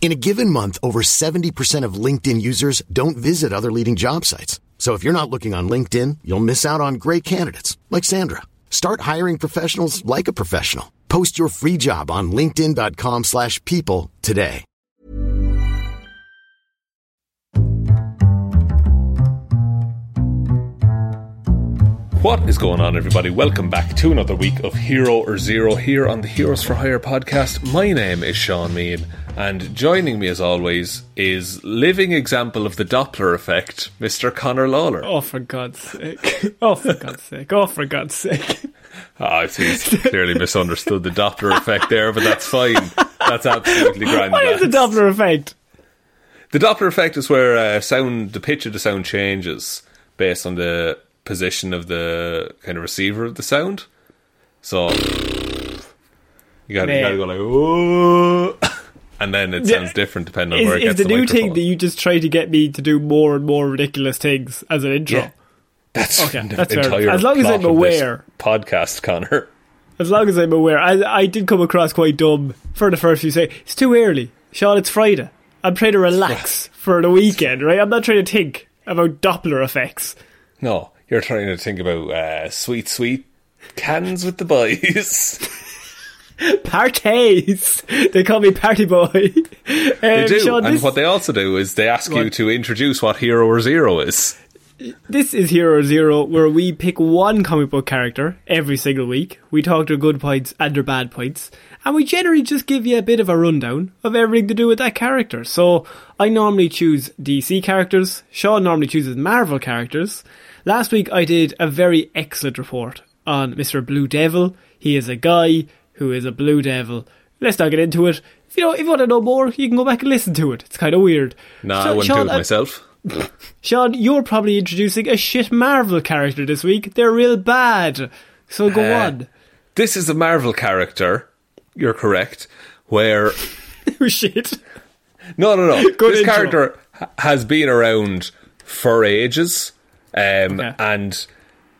In a given month, over 70% of LinkedIn users don't visit other leading job sites. So if you're not looking on LinkedIn, you'll miss out on great candidates like Sandra. Start hiring professionals like a professional. Post your free job on linkedin.com/people today. What is going on, everybody? Welcome back to another week of Hero or Zero here on the Heroes for Hire podcast. My name is Shaun Meighan, and joining me, as always, is living example of the Doppler effect, Mr. Connor Lawler. Oh, for God's sake. Oh, for God's sake. Oh, for God's sake. Oh, he's clearly misunderstood the Doppler effect there, but that's fine. That's absolutely grand. What is the. Doppler effect? The Doppler effect is where uh, sound, the pitch of the sound changes based on the position of the kind of receiver of the sound. So you got Man. to go like whoa, and then it sounds different depending on Is, where it is gets the, the, new microphone. thing that you just try to get me to do more and more ridiculous things as an intro? Yeah. That's Okay, the that's fair. entire As long as I'm aware. Podcast, Connor. As long as I'm aware. I, I did come across quite dumb for the first few seconds. It's too early. Shaun, it's Friday. I'm trying to relax for the weekend, right? I'm not trying to think about Doppler effects. No, you're trying to think about uh, sweet, sweet cans with the boys. Parties! They call me Party Boy. Um, they do, Shaun, and this, what they also do is they ask you to introduce what hero or zero is. This is Hero Zero, where we pick one comic book character every single week. We talk their good points and their bad points, and we generally just give you a bit of a rundown of everything to do with that character. So, I normally choose DC characters, Sean normally chooses Marvel characters. Last week I did a very excellent report on Mr. Blue Devil. He is a guy who is a Blue Devil. Let's not get into it. If you know, if you want to know more, you can go back and listen to it. It's kind of weird. Nah, So, I wouldn't Shaun, do it uh, myself. Shaun, you're probably introducing a shit Marvel character this week. They're real bad. So go Uh, on. This is a Marvel character. You're correct. Where Oh shit. no, no, no. Good this intro. character has been around for ages, um, Okay. and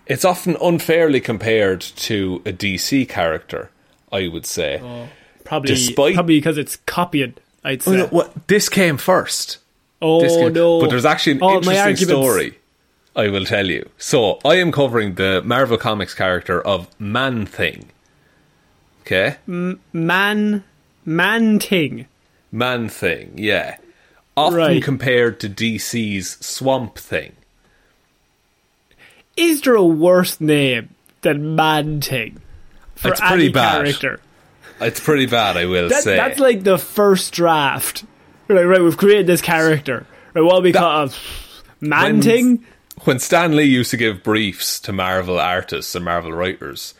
it's often unfairly compared to a DC character. I would say. Oh, probably Despite- probably because it's copying, I'd Oh, say. no, what, this came first. Oh, This came- no. But there's actually an All my interesting story. I will tell you. So I am covering the Marvel Comics character of Man Thing. Okay, Man Man Ting. Man Thing. Yeah, often Right. compared to DC's Swamp Thing. Is there a worse name than Man Ting? For It's pretty any bad. character. It's pretty bad, I will That, say. that's like the first draft. Right, right, we've created this character. Right, what we call uh, it? Man When- Ting? when Stan Lee used to give briefs to Marvel artists and Marvel writers,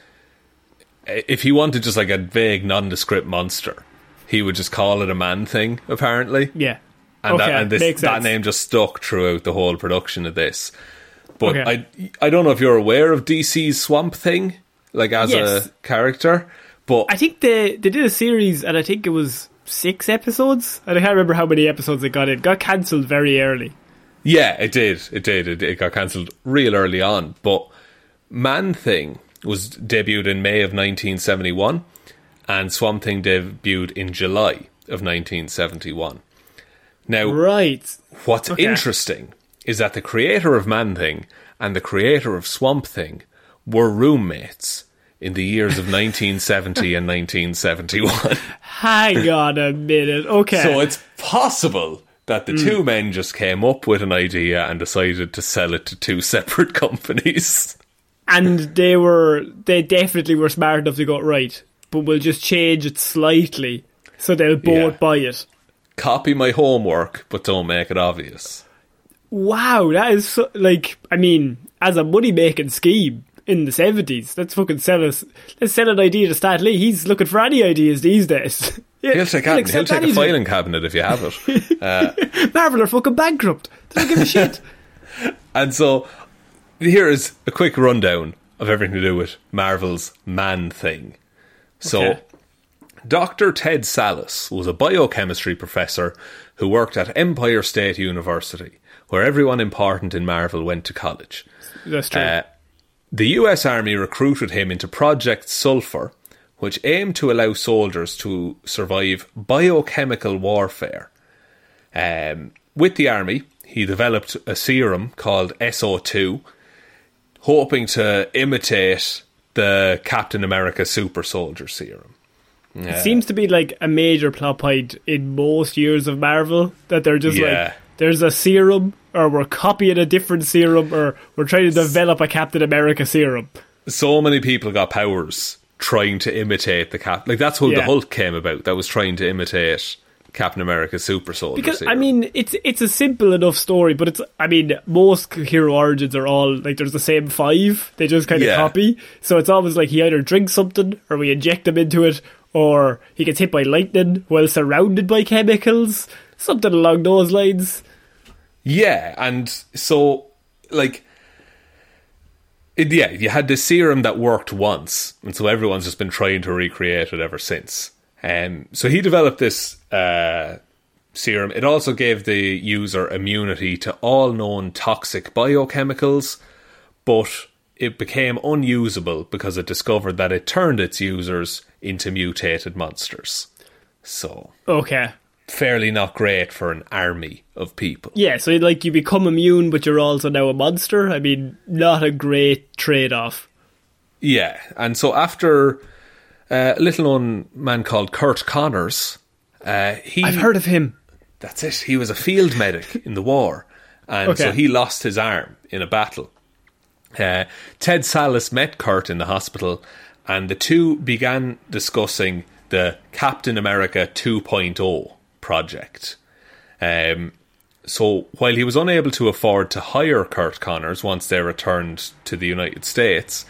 if he wanted just like a vague, nondescript monster, he would just call it a man thing, apparently. Yeah. And, okay, that, and this, that name just stuck throughout the whole production of this. But Okay. I, I don't know if you're aware of DC's Swamp Thing, like as Yes. a character. But I think they they did a series, and I think it was six episodes. I can't remember how many episodes it got in. It got cancelled very early. Yeah, it did. It did. It, it got cancelled real early on. But Man Thing was debuted in May of 1971, and Swamp Thing debuted in July of 1971. Now, Right. what's Okay. interesting is that the creator of Man Thing and the creator of Swamp Thing were roommates in the years of 1970 and 1971. Hang on a minute. Okay. So it's possible that the hmm. two men just came up with an idea and decided to sell it to two separate companies. and they were they definitely were smart enough to go right, but we'll just change it slightly so they'll both Yeah. buy it. Copy my homework, but don't make it obvious. Wow, that is so, like I mean, as a money making scheme in the seventies, let's fucking sell us. Let's sell an idea to Stan Lee. He's looking for any ideas these days. Yeah, He'll take, he'll accept take a filing cabinet if you have it. Marvel are fucking bankrupt. They don't give a shit. and so here is a quick rundown of everything to do with Marvel's Man Thing. So, Okay. Dr. Ted Sallis was a biochemistry professor who worked at Empire State University, where everyone important in Marvel went to college. That's true. Uh, the US Army recruited him into Project Sulphur, which aimed to allow soldiers to survive biochemical warfare. Um, with the Army, he developed a serum called SO2, hoping to imitate the Captain America Super Soldier serum. It seems to be like a major plot point in most years of Marvel that they're just Yeah. like, there's a serum, or we're copying a different serum, or we're trying to develop a Captain America serum. So many people got powers trying to imitate the Cap. Like that's how the Hulk came about. That was trying to imitate Captain America Super Soldier Because serum. I mean, it's it's a simple enough story, but it's I mean, most hero origins are all like there's the same five. They just kind of Yeah. copy. So it's always like he either drinks something, or we inject him into it, or he gets hit by lightning while surrounded by chemicals. Something along those lines. Yeah, and so like it, yeah, you had this serum that worked once, and so everyone's just been trying to recreate it ever since. Um, so he developed this uh, serum. It also gave the user immunity to all known toxic biochemicals, but it became unusable because it discovered that it turned its users into mutated monsters. So Okay. Fairly not great for an army of people. Yeah, so like you become immune, but you're also now a monster. I mean, not a great trade off. Yeah, and so after uh, a little known man called Curt Connors, uh, he I've heard of him. that's it. He was a field medic in the war, and so he lost his arm in a battle. Uh, Ted Sallis met Curt in the hospital, and the two began discussing the Captain America 2.0 project. Um, so while he was unable to afford to hire Curt Connors once they returned to the United States,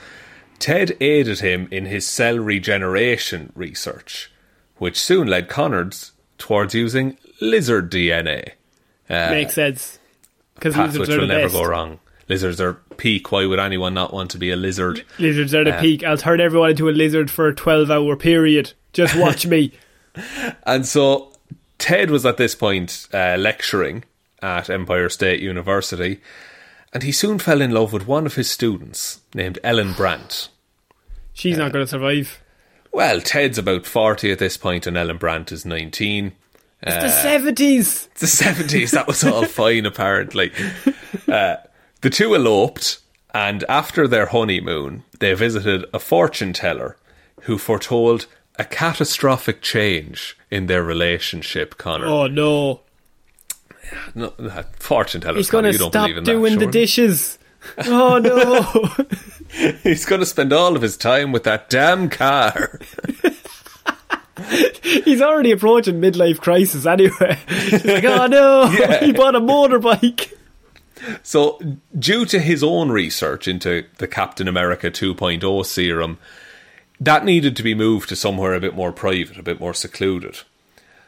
Ted aided him in his cell regeneration research, which soon led Connors towards using lizard DNA. Makes sense. Because lizards are will the never best. go wrong. Lizards are peak. Why would anyone not want to be a lizard? Lizards are the peak. I'll turn everyone into a lizard for a 12 hour period. Just watch me. And so Ted was at this point uh, lecturing at Empire State University, and he soon fell in love with one of his students named Ellen Brandt. She's not going to survive. Well, Ted's about 40 at this point, and Ellen Brandt is 19. It's the 70s. It's the 70s, that was all fine, apparently. Uh, the two eloped, and after their honeymoon, they visited a fortune teller who foretold a catastrophic change in their relationship, Connor. Oh no. No, uh, fortune teller. He's going to stop believe in that, doing the dishes. Oh no. He's going to spend all of his time with that damn car. He's already approaching midlife crisis anyway. He's like, oh no. Yeah. He bought a motorbike. So, due to his own research into the Captain America 2.0 serum, that needed to be moved to somewhere a bit more private, a bit more secluded.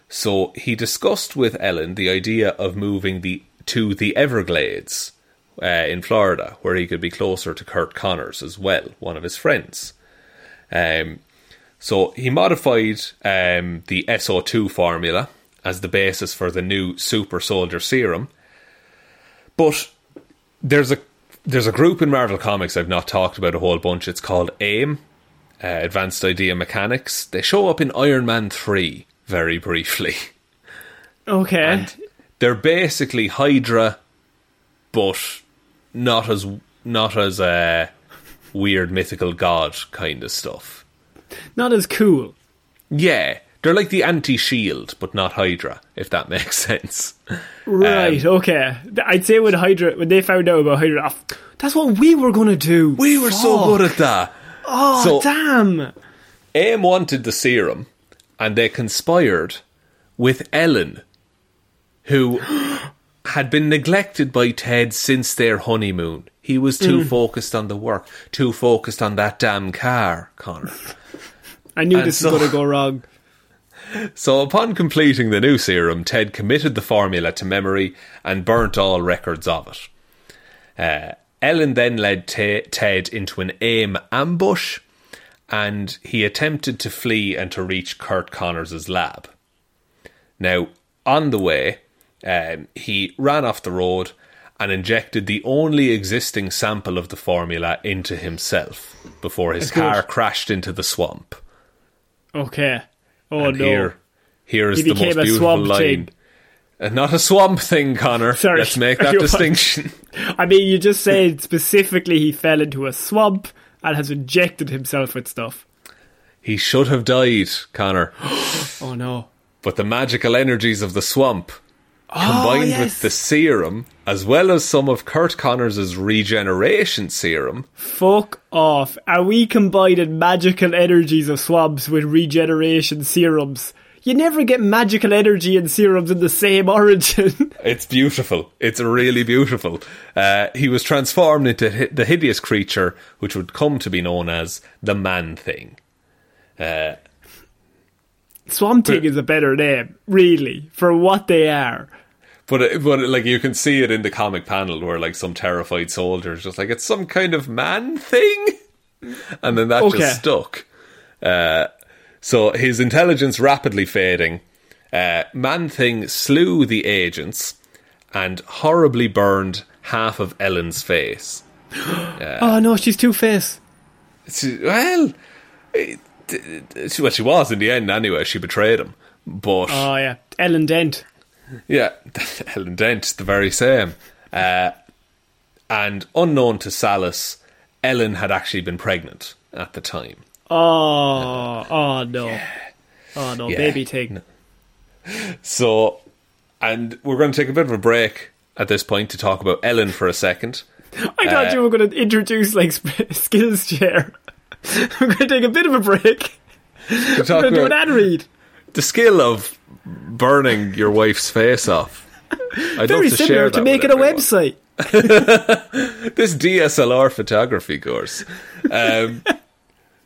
So he discussed with Ellen the idea of moving the to the Everglades uh, in Florida, where he could be closer to Curt Connors as well, one of his friends. Um, so he modified um, the SO2 formula as the basis for the new super soldier serum. But there's a there's a group in Marvel Comics I've not talked about a whole bunch. It's called AIM, uh, Advanced Idea Mechanics. They show up in Iron Man 3 very briefly. Okay. And they're basically Hydra, but not as not as a weird mythical god kind of stuff. Not as cool. Yeah, they're like the anti-shield, but not Hydra, if that makes sense. Right, Um, okay. I'd say when Hydra, when they found out about Hydra, "Ah, that's what we were going to do. We were so good at that. Oh, So- damn. AIM wanted the serum, and they conspired with Ellen, who had been neglected by Ted since their honeymoon. He was too focused on the work, too focused on that damn car, Connor. I knew And this so- was going to go wrong. So, upon completing the new serum, Ted committed the formula to memory and burnt all records of it. Uh, Ellen then led Te- Ted into an AIM ambush, and he attempted to flee and to reach Curt Connors' lab. Now, on the way, um, he ran off the road and injected the only existing sample of the formula into himself before his good. car crashed into the swamp. Okay. Oh, And no. here, here is He the most beautiful line. Uh, not a swamp thing, Connor. Sorry. Let's make that right. distinction. I mean, you just said specifically he fell into a swamp and has injected himself with stuff. He should have died, Connor. Oh, no. But the magical energies of the swamp, combined Oh, yes. with the serum, as well as some of Curt Connors' regeneration serum, Fuck off. Are we combining magical energies of swamps with regeneration serums? You never get magical energy and serums in the same origin. it's beautiful. It's really beautiful. Uh, he was transformed into hi- the hideous creature which would come to be known as the Man Thing. Uh, Swamp Thing is a better name, really, for what they are. But but like you can see it in the comic panel where like some terrified soldier is just like it's some kind of man thing, and then that Okay. just stuck. Uh, so his intelligence rapidly fading. Uh, man thing slew the agents and horribly burned half of Ellen's face. oh no, she's Two Face. She- well, it, it, well, she was in the end anyway. She betrayed him, but Oh yeah, Ellen Dent. Yeah, Ellen Dent, the very same. Uh, and unknown to Sallis, Ellen had actually been pregnant at the time. Oh, oh no, oh no, Yeah. baby thing. So, and we're going to take a bit of a break at this point to talk about Ellen for a second. I thought Uh, you were going to introduce like skills chair. we're going to take a bit of a break. We're going to do an ad read. the skill of burning your wife's face off. I'd Very love to similar to making a website. this DSLR photography course. Um,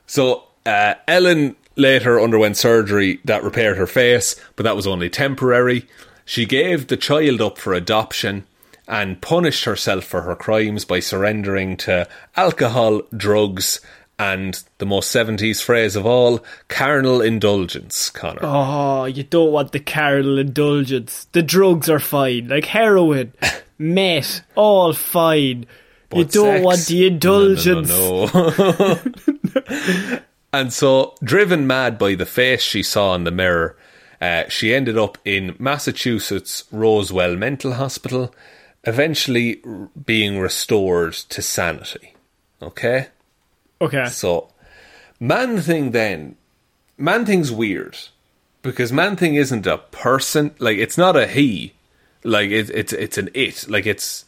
so uh, Ellen later underwent surgery that repaired her face, but that was only temporary. She gave the child up for adoption and punished herself for her crimes by surrendering to alcohol, drugs, and the most 70s phrase of all, carnal indulgence, Connor. Oh, you don't want the carnal indulgence. The drugs are fine, like heroin, meth, all fine. You don't sex? want the indulgence. No, no, no. and so, driven mad by the face she saw in the mirror, uh, she ended up in Massachusetts Roswell Mental Hospital, eventually r- being restored to sanity. Okay? Okay. So, Man Thing then, Man Thing's weird because Man Thing isn't a person. Like it's not a he. Like it, it's it's an it. Like it's.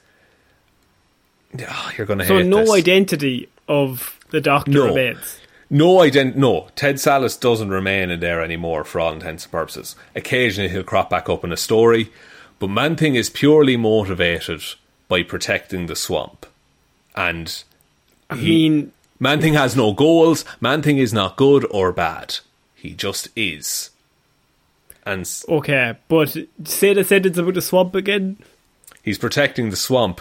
Ah, you're gonna So hate no this. identity of the doctor No. remains. No ident. No, Ted Sallis doesn't remain in there anymore for all intents and purposes. Occasionally he'll crop back up in a story, but Man Thing is purely motivated by protecting the swamp, and I mean, Man Thing has no goals. Man Thing is not good or bad. He just is. and s- Okay, but say the sentence about the swamp again. he's protecting the swamp.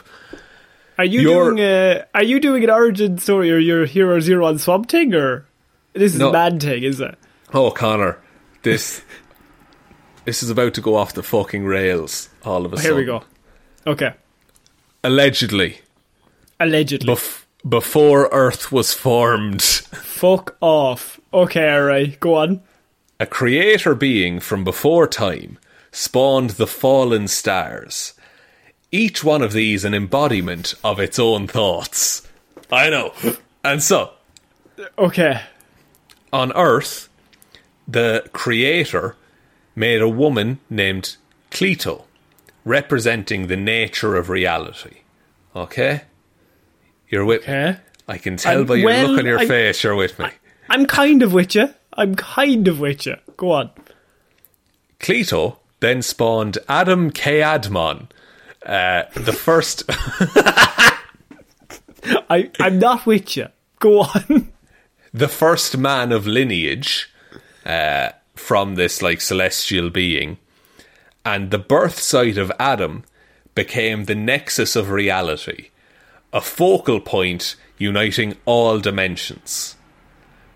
Are you doing a, Are you doing an origin story or your Hero Zero on Swamp Thing or this is No. a man thing? Is it? Oh, Connor, this this is about to go off the fucking rails. All of a oh, Here sudden, we go. Okay, Allegedly, allegedly. bef- before Earth was formed, Fuck off. Okay, alright, go on. a creator being from before time spawned the fallen stars. Each one of these an embodiment of its own thoughts. I know. And so, Okay, on Earth, the creator made a woman named Cleto, representing the nature of reality. Okay? You're with okay. me. I can tell I'm- by your well, look on your I- face you're with me. I'm kind of with you. I'm kind of with you. Go on. Cleto then spawned Adam K'ad-Mon, uh, the first. I, I'm not with you. Go on. the first man of lineage uh, from this like celestial being, and the birth site of Adam became the nexus of reality, a focal point uniting all dimensions.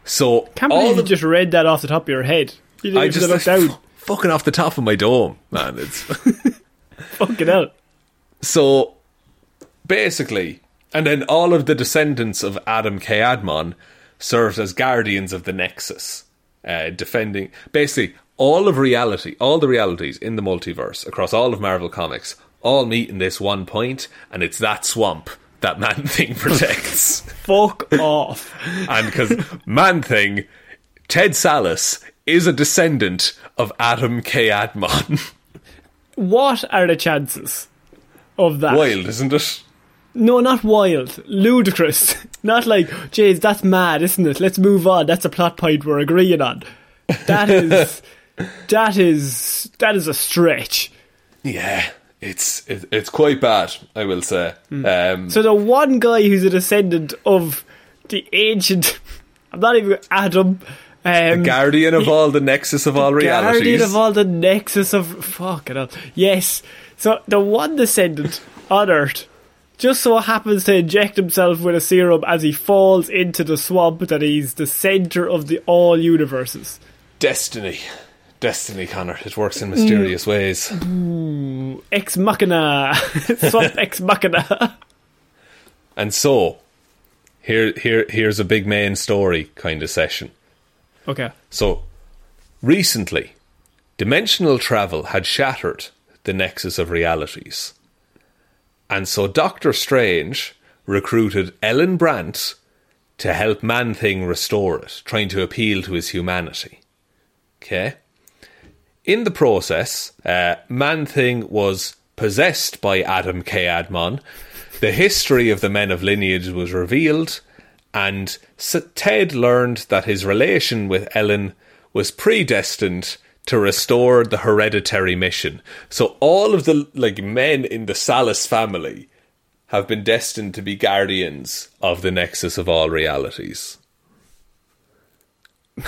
So Can't believe you just read that off the top of your head. You didn't I even just look down. fucking off the top of my dome, man. It's Fucking hell. So basically, and then all of the descendants of Adam K'ad-Mon served as guardians of the Nexus, uh, defending basically all of reality, all the realities in the multiverse across all of Marvel Comics, all meet in this one point, and it's that swamp that Man Thing protects. Fuck off. and because Man Thing, Ted Sallis, is a descendant of Adam K'ad-Mon. What are the chances of that? Wild, isn't it? No, not wild. Ludicrous. Not like, jeez, that's mad, isn't it? Let's move on. That's a plot point we're agreeing on. That is, that is, that is a stretch. Yeah, it's it, it's quite bad, I will say. Um, So the one guy who's a descendant of the ancient, I'm not even Adam, um, guardian of all the nexus of all realities. guardian of all the nexus of fucking hell. Yes. So the one descendant on Earth just so happens to inject himself with a serum as he falls into the swamp that he's the center of the all universes. Destiny, destiny, Connor. It works in mysterious mm. ways. Ooh, Ex machina, swamp ex machina. And so, here, here, here's a big main story kind of session. Okay. So, recently, dimensional travel had shattered the nexus of realities. And so Doctor Strange recruited Ellen Brandt to help Man Thing restore it, trying to appeal to his humanity. Okay? In the process, uh, Man Thing was possessed by Adam K'ad-Mon. The history of the Men of Lineage was revealed, and Ted learned that his relation with Ellen was predestined to restore the hereditary mission. So all of the like men in the Sallis family have been destined to be guardians of the nexus of all realities.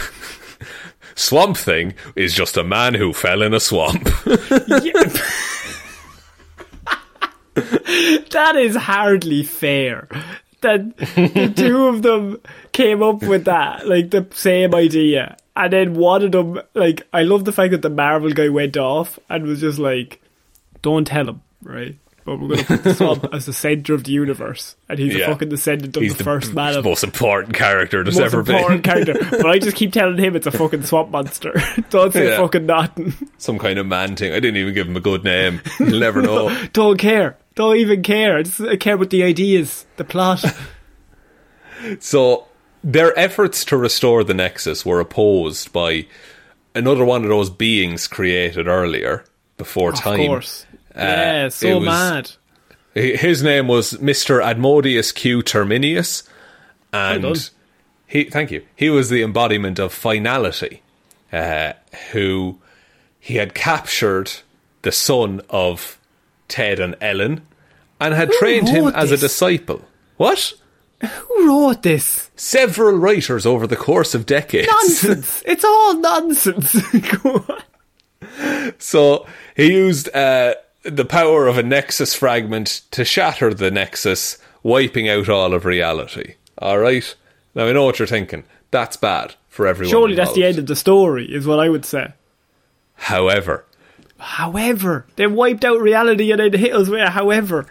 Swamp Thing is just a man who fell in a swamp. That is hardly fair. That the two of them came up with that, like the same idea. And then one of them, like, I love the fact that the Marvel guy went off and was just like, don't tell him, right? But we're going to put the swamp as the centre of the universe. And he's Yeah. the fucking descendant of He's the, first man of most important character there's most ever important been. character. But I just keep telling him it's a fucking swamp monster. don't say Yeah. fucking nothing. Some kind of man thing. I didn't even give him a good name. You'll never know. Don't care. Don't even care. I just I care about the ideas, the plot. So their efforts to restore the Nexus were opposed by another one of those beings created earlier before time. Of course. Uh, yeah, it so was- mad. His name was Mr. Admodius Q Terminius, and he thank you. He was the embodiment of finality, uh, who he had captured the son of Ted and Ellen, and had trained him as a this? disciple. What? Who wrote this? Several writers over the course of decades. Nonsense. it's all nonsense. Go on. So he used uh, the power of a nexus fragment to shatter the nexus, wiping out all of reality. All right. Now I know what you're thinking. That's bad for everyone. Surely that's the end of the story, is what I would say. However, However, they wiped out reality and then hit us with a however.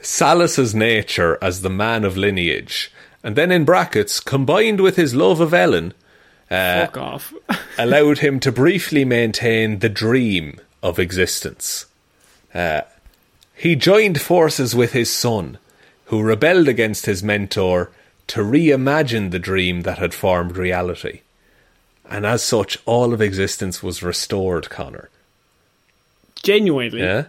Sallis's nature as the man of lineage, and then in brackets, combined with his love of Ellen, Uh, Fuck off. allowed him to briefly maintain the dream of existence. Uh, he joined forces with his son, who rebelled against his mentor to reimagine the dream that had formed reality. And as such, all of existence was restored, Connor. Genuinely. Yeah?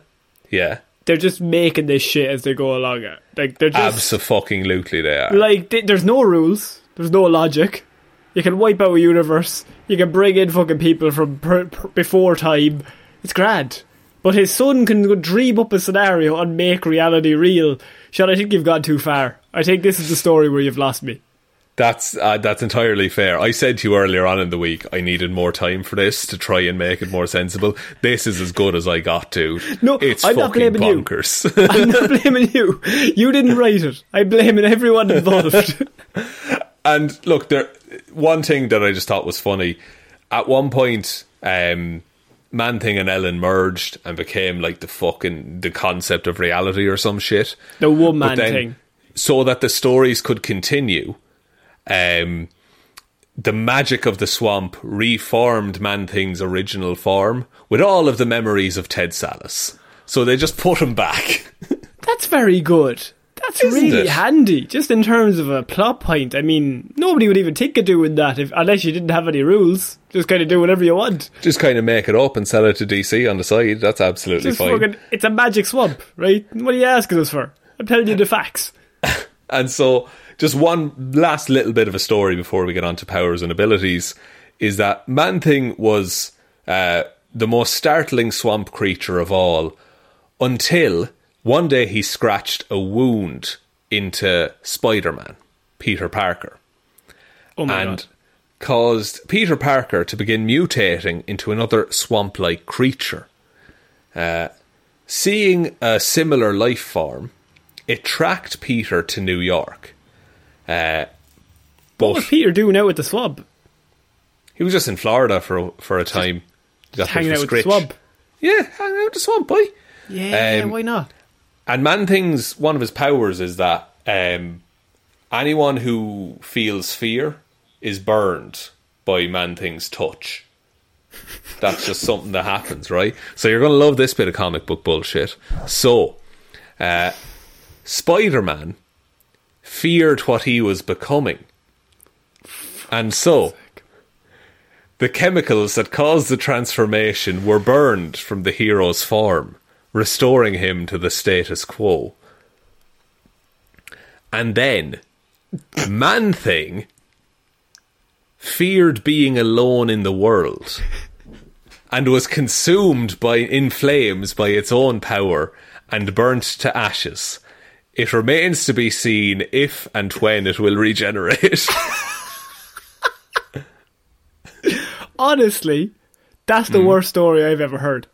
Yeah. They're just making this shit as they go along. Like, they're just. Absolutely they are. Like, th- there's no rules. There's no logic. You can wipe out a universe. You can bring in fucking people from per- per- before time. It's grand. But his son can dream up a scenario and make reality real. Shaun, I think you've gone too far. I think this is the story where you've lost me. That's uh, that's entirely fair. I said to you earlier on in the week I needed more time for this to try and make it more sensible. This is as good as I got to. No, it's I'm not blaming you. bonkers. I'm not blaming you. You didn't write it. I'm blaming everyone involved. and look, there one thing that I just thought was funny. At one point, um, Man Thing and Ellen merged and became like the fucking the concept of reality or some shit. the one man thing. so that the stories could continue. Um, the magic of the swamp reformed Man Thing's original form with all of the memories of Ted Sallis. So they just put him back. That's very good. That's Isn't really it? handy. Just in terms of a plot point. I mean, nobody would even think of doing that if unless you didn't have any rules. Just kind of do whatever you want. just kind of make it up and sell it to DC on the side. That's absolutely Just fine. fucking, it's a magic swamp, right? What are you asking us for? I'm telling you the facts. And so, just one last little bit of a story before we get on to powers and abilities is that Man Thing was uh, the most startling swamp creature of all until one day he scratched a wound into Spider Man, Peter Parker, Oh and god. caused Peter Parker to begin mutating into another swamp like creature. Uh, seeing a similar life form, it tracked Peter to New York. Uh, but What was Peter doing out with the swab? he was just in Florida for a, for a time. Got there Hanging out with the swab. Yeah, hanging out with the swamp, boy. Yeah, Um, why not? And Man Thing's one of his powers is that um, anyone who feels fear is burned by Man Thing's touch. That's just something that happens, right? So you're going to love this bit of comic book bullshit. So, uh, Spider Man feared what he was becoming. And so, the chemicals that caused the transformation were burned from the hero's form, restoring him to the status quo. And then, Man Thing feared being alone in the world and was consumed by in flames by its own power and burnt to ashes. It remains to be seen if and when it will regenerate. Honestly, that's the hmm. worst story I've ever heard.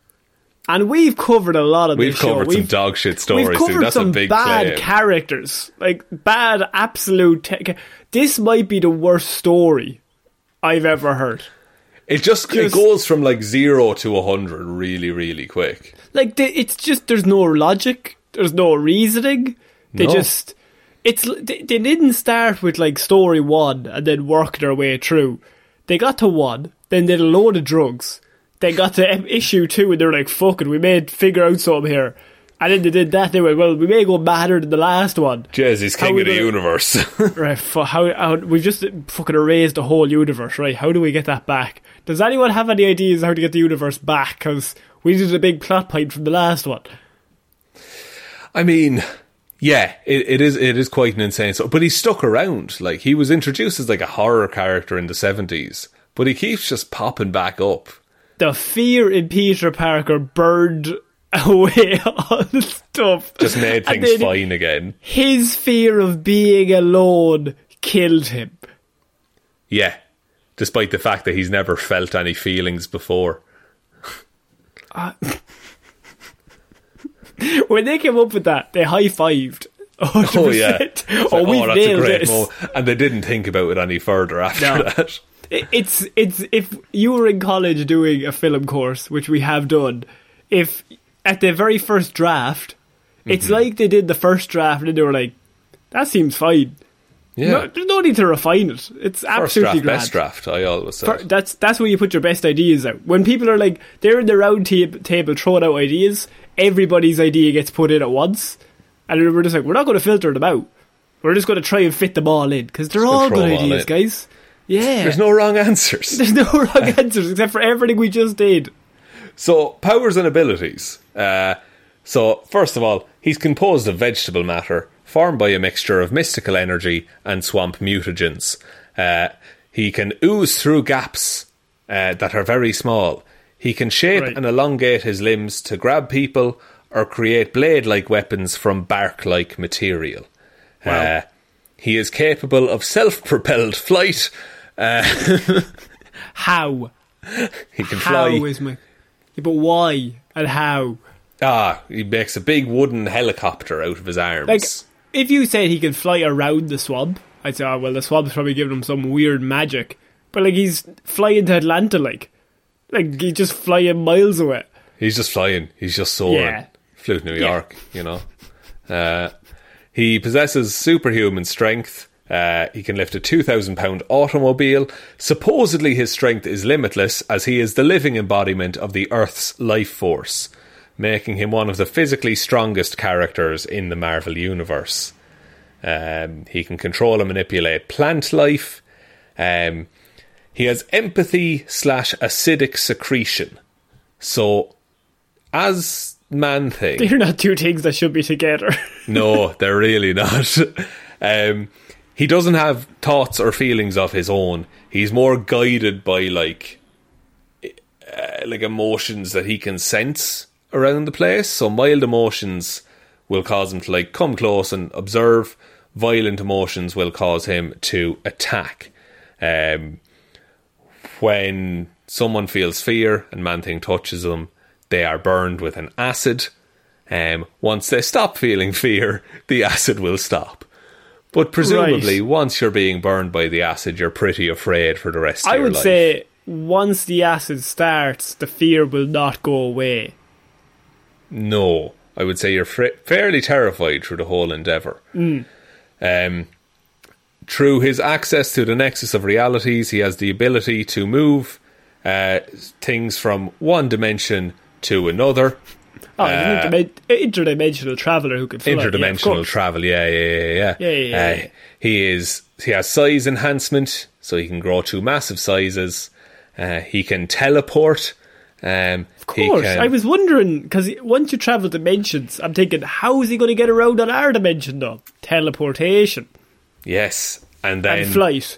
And we've covered a lot of. We've this show. covered some We've- dog shit stories, We've covered That's a some big bad claim. characters, like bad absolute. Te- this might be the worst story I've ever heard. It just, it goes from like zero to a hundred really, really quick. Like the, it's just there's no logic, there's no reasoning. They No. just it's they, they didn't start with like story one and then work their way through. They got to one, then did a load of drugs. They got to issue two, and they're like, "Fuck it, we may figure out something here." And then they did that. They went, "Well, we may go madder than the last one." Jez, he's How king of the gonna- universe. Right, fu- how, how we've just fucking erased the whole universe, right? How do we get that back? Does anyone have any ideas how to get the universe back? Because we did a big plot point from the last one. I mean, yeah, it, it is it is quite an insane. So, but he stuck around. Like he was introduced as like a horror character in the seventies, but he keeps just popping back up. The fear in Peter Parker burned away all the stuff. Just made things fine again. His fear of being alone killed him. Yeah, despite the fact that he's never felt any feelings before. when they came up with that, they high fived. Oh yeah. It's oh, we've that's a nailed great this. mo- And they didn't think about it any further after No. that. It's it's if you were in college doing a film course, which we have done. If at the very first draft, it's Mm-hmm. like they did the first draft and they were like, "That seems fine." Yeah. No, there's no need to refine it. It's First absolutely draft, grand. best draft. I always say. That's that's where you put your best ideas out. When people are like they're in the round tab- table throwing out ideas, everybody's idea gets put in at once, and we're just like we're not going to filter them out. We're just going to try and fit them all in because they're gonna all good ideas, guys. Yeah, There's no wrong answers. there's no wrong answers except for everything we just did. So, powers and abilities. Uh, so, first of all, he's composed of vegetable matter, formed by a mixture of mystical energy and swamp mutagens. Uh, he can ooze through gaps uh, that are very small. He can shape Right. and elongate his limbs to grab people or create blade like weapons from bark like material. Wow. Uh, he is capable of self propelled flight. How? He can How fly. is my? Yeah, but why and how? Ah, he makes a big wooden helicopter out of his arms. Like, if you said he could fly around the swamp, I'd say, oh, well, the swamp's probably giving him some weird magic. But, like, he's flying to Atlanta, like. Like, he's just flying miles away. He's just flying. He's just soaring. Yeah. Flew to New Yeah. York, you know. Uh, he possesses superhuman strength. Uh, he can lift a 2,000 pound automobile. Supposedly, his strength is limitless as he is the living embodiment of the Earth's life force, making him one of the physically strongest characters in the Marvel Universe. Um, he can control and manipulate plant life. Um, he has empathy slash acidic secretion. So, as Man Thing, They're not two things that should be together. no, they're really not. Um, he doesn't have thoughts or feelings of his own. He's more guided by like, uh, like emotions that he can sense around the place. So mild emotions will cause him to like come close and observe. Violent emotions will cause him to attack. Um, when someone feels fear and Man Thing touches them, they are burned with an acid. Um, once they stop feeling fear, the acid will stop. But presumably, Right. once you're being burned by the acid, you're pretty afraid for the rest of I your would say once the acid starts, the fear will not go away. No, I would say you're fra- fairly terrified through the whole endeavor. Um, through his access to the nexus of realities, he has the ability to move uh, things from one dimension to another. Oh, interdimen- interdimensional traveler who can fly. yeah, interdimensional course. travel. Yeah, yeah, yeah, yeah. Yeah, yeah, yeah, Uh, yeah. he is. He has size enhancement, so he can grow to massive sizes. Uh, he can teleport. Um, Of course. I was wondering, because once you travel dimensions, I'm thinking, how is he going to get around on our dimension, though? Teleportation yes, and then and flight.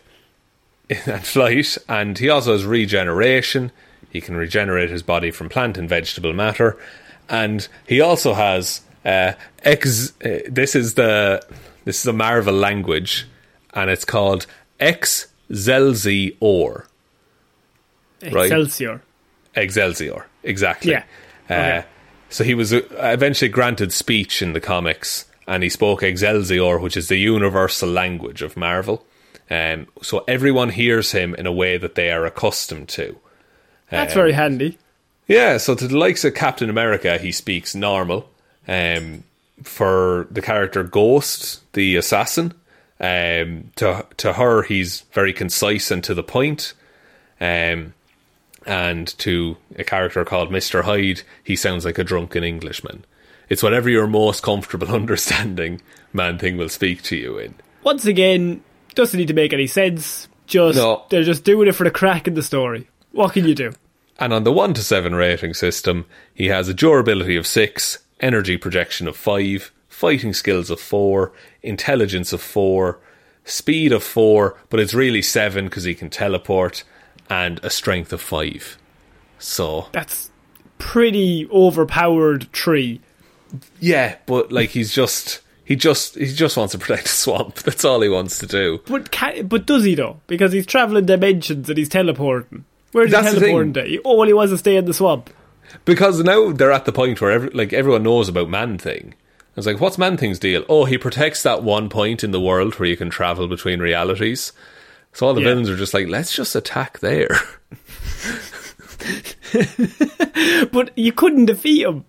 and flight, and he also has regeneration. He can regenerate his body from plant and vegetable matter, and he also has uh, ex. Uh, this is the this is a Marvel language, and it's called Excelsior. Right. Excelsior. Excelsior, exactly. Yeah. Uh, Okay. So he was uh, eventually granted speech in the comics, and he spoke Excelsior, which is the universal language of Marvel. Um, so everyone hears him in a way that they are accustomed to. That's Um, very handy. Yeah, so to the likes of Captain America, he speaks normal. Um, for the character Ghost, the assassin, um, to to her he's very concise and to the point. Um, and to a character called Mister Hyde, he sounds like a drunken Englishman. It's whatever you're most comfortable understanding. Man Thing will speak to you in. Once again, doesn't need to make any sense. Just No. they're just doing it for the crack in the story. What can you do? And on the 1 to 7 rating system, he has a durability of 6, energy projection of 5, fighting skills of 4, intelligence of 4, speed of 4, but it's really 7 because he can teleport, and a strength of 5. So, That's pretty overpowered tree. yeah, but like he's just. He just he just wants to protect the swamp. That's all he wants to do. But ca but does he though? Because he's traveling dimensions and he's teleporting. Where's he teleporting to? He only wants to stay in the swamp. because now they're at the point where every, like everyone knows about Man Thing. It's like, what's Man Thing's deal? Oh, he protects that one point in the world where you can travel between realities. So all the Yeah. villains are just like, let's just attack there. But you couldn't defeat him.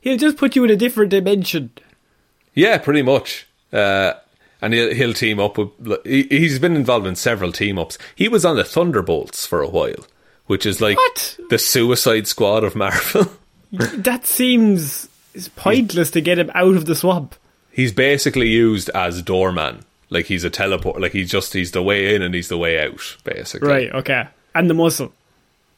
He'll just put you in a different dimension. yeah, pretty much. Uh, and he'll, he'll team up with. he- He's been involved in several team ups. He was on the Thunderbolts for a while, which is like What? the Suicide Squad of Marvel. That seems pointless to get him out of the swamp. he's basically used as doorman. Like he's a teleport. Like he's just he's the way in and he's the way out, basically. Right, okay. And the muscle.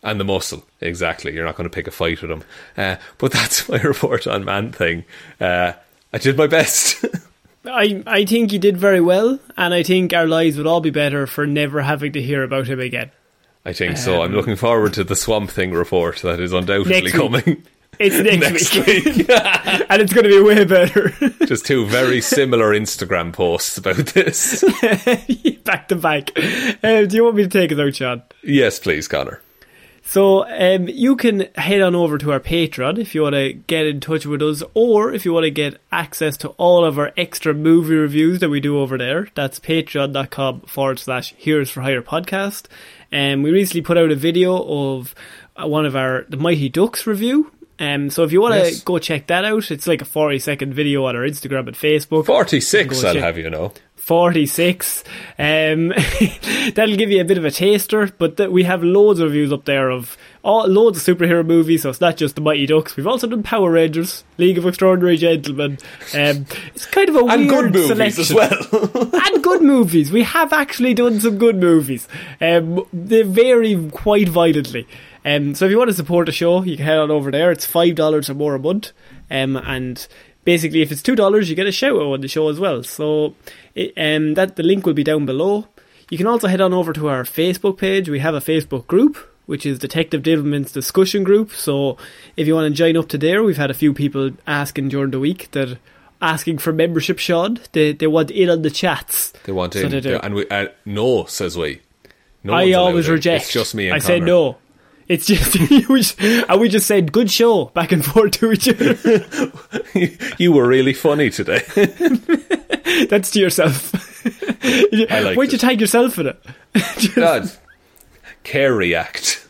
And the muscle, exactly. You're not going to pick a fight with him. Uh, but that's my report on Man Thing. Uh, I did my best. I I think he did very well, and I think our lives would all be better for never having to hear about him again. I think so. I'm looking forward to the Swamp Thing report that is undoubtedly coming It's next, next week, week. and it's going to be way better. Just two very similar Instagram posts about this. back to back. Um, do you want me to take it out, Shaun? yes, please, Connor. So um, you can head on over to our Patreon if you want to get in touch with us, or if you want to get access to all of our extra movie reviews that we do over there. That's patreon.com forward slash Heroes for Hire podcast. And we recently put out a video of one of our the Mighty Ducks review. Um, so if you want to Yes. go check that out, it's like a 40 second video on our Instagram and Facebook. 46, I'll check- have you know. 46. Um, that'll give you a bit of a taster, but th- we have loads of reviews up there of all, loads of superhero movies, so it's not just the Mighty Ducks. We've also done Power Rangers, League of Extraordinary Gentlemen. Um, it's kind of a And weird good movies selection. as well. and good movies. We have actually done some good movies. Um, they vary quite violently. Um, so if you want to support the show, you can head on over there. It's five dollars or more a month, um, and basically, if it's two dollars, you get a shout out on the show as well. So, it, um, that the link will be down below. You can also head on over to our Facebook page. We have a Facebook group, which is Detective Divilment's discussion group. So, if you want to join up to there, we've had a few people asking during the week that asking for membership. Shaun, they they want in on the chats. They want So in. they do. and we, uh, no, says we. No I always reject. It's just me and I said Connor. no. It's just we just, and we just said good show back and forth to each other. you were really funny today. That's to yourself. I liked Why'd you tag yourself for it? God. Care react.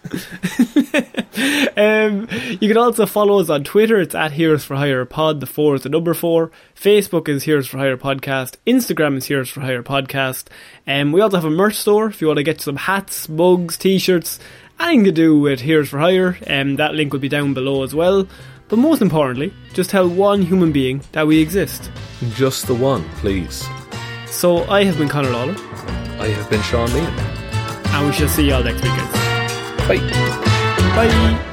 Um, you can also follow us on Twitter. It's at Heroes for Hire Pod. The four is the number four. Facebook is Heroes for Hire Podcast. Instagram is Heroes for Hire Podcast. Um, we also have a merch store if you want to get some hats, mugs, t-shirts, anything to do with Heroes for Hire. Um, that link will be down below as well. But most importantly, just tell one human being that we exist. Just the one, please. So I have been Conor Lawler, I have been Shaun Meighan. and we shall see you all next week. guys. Bye. Bye.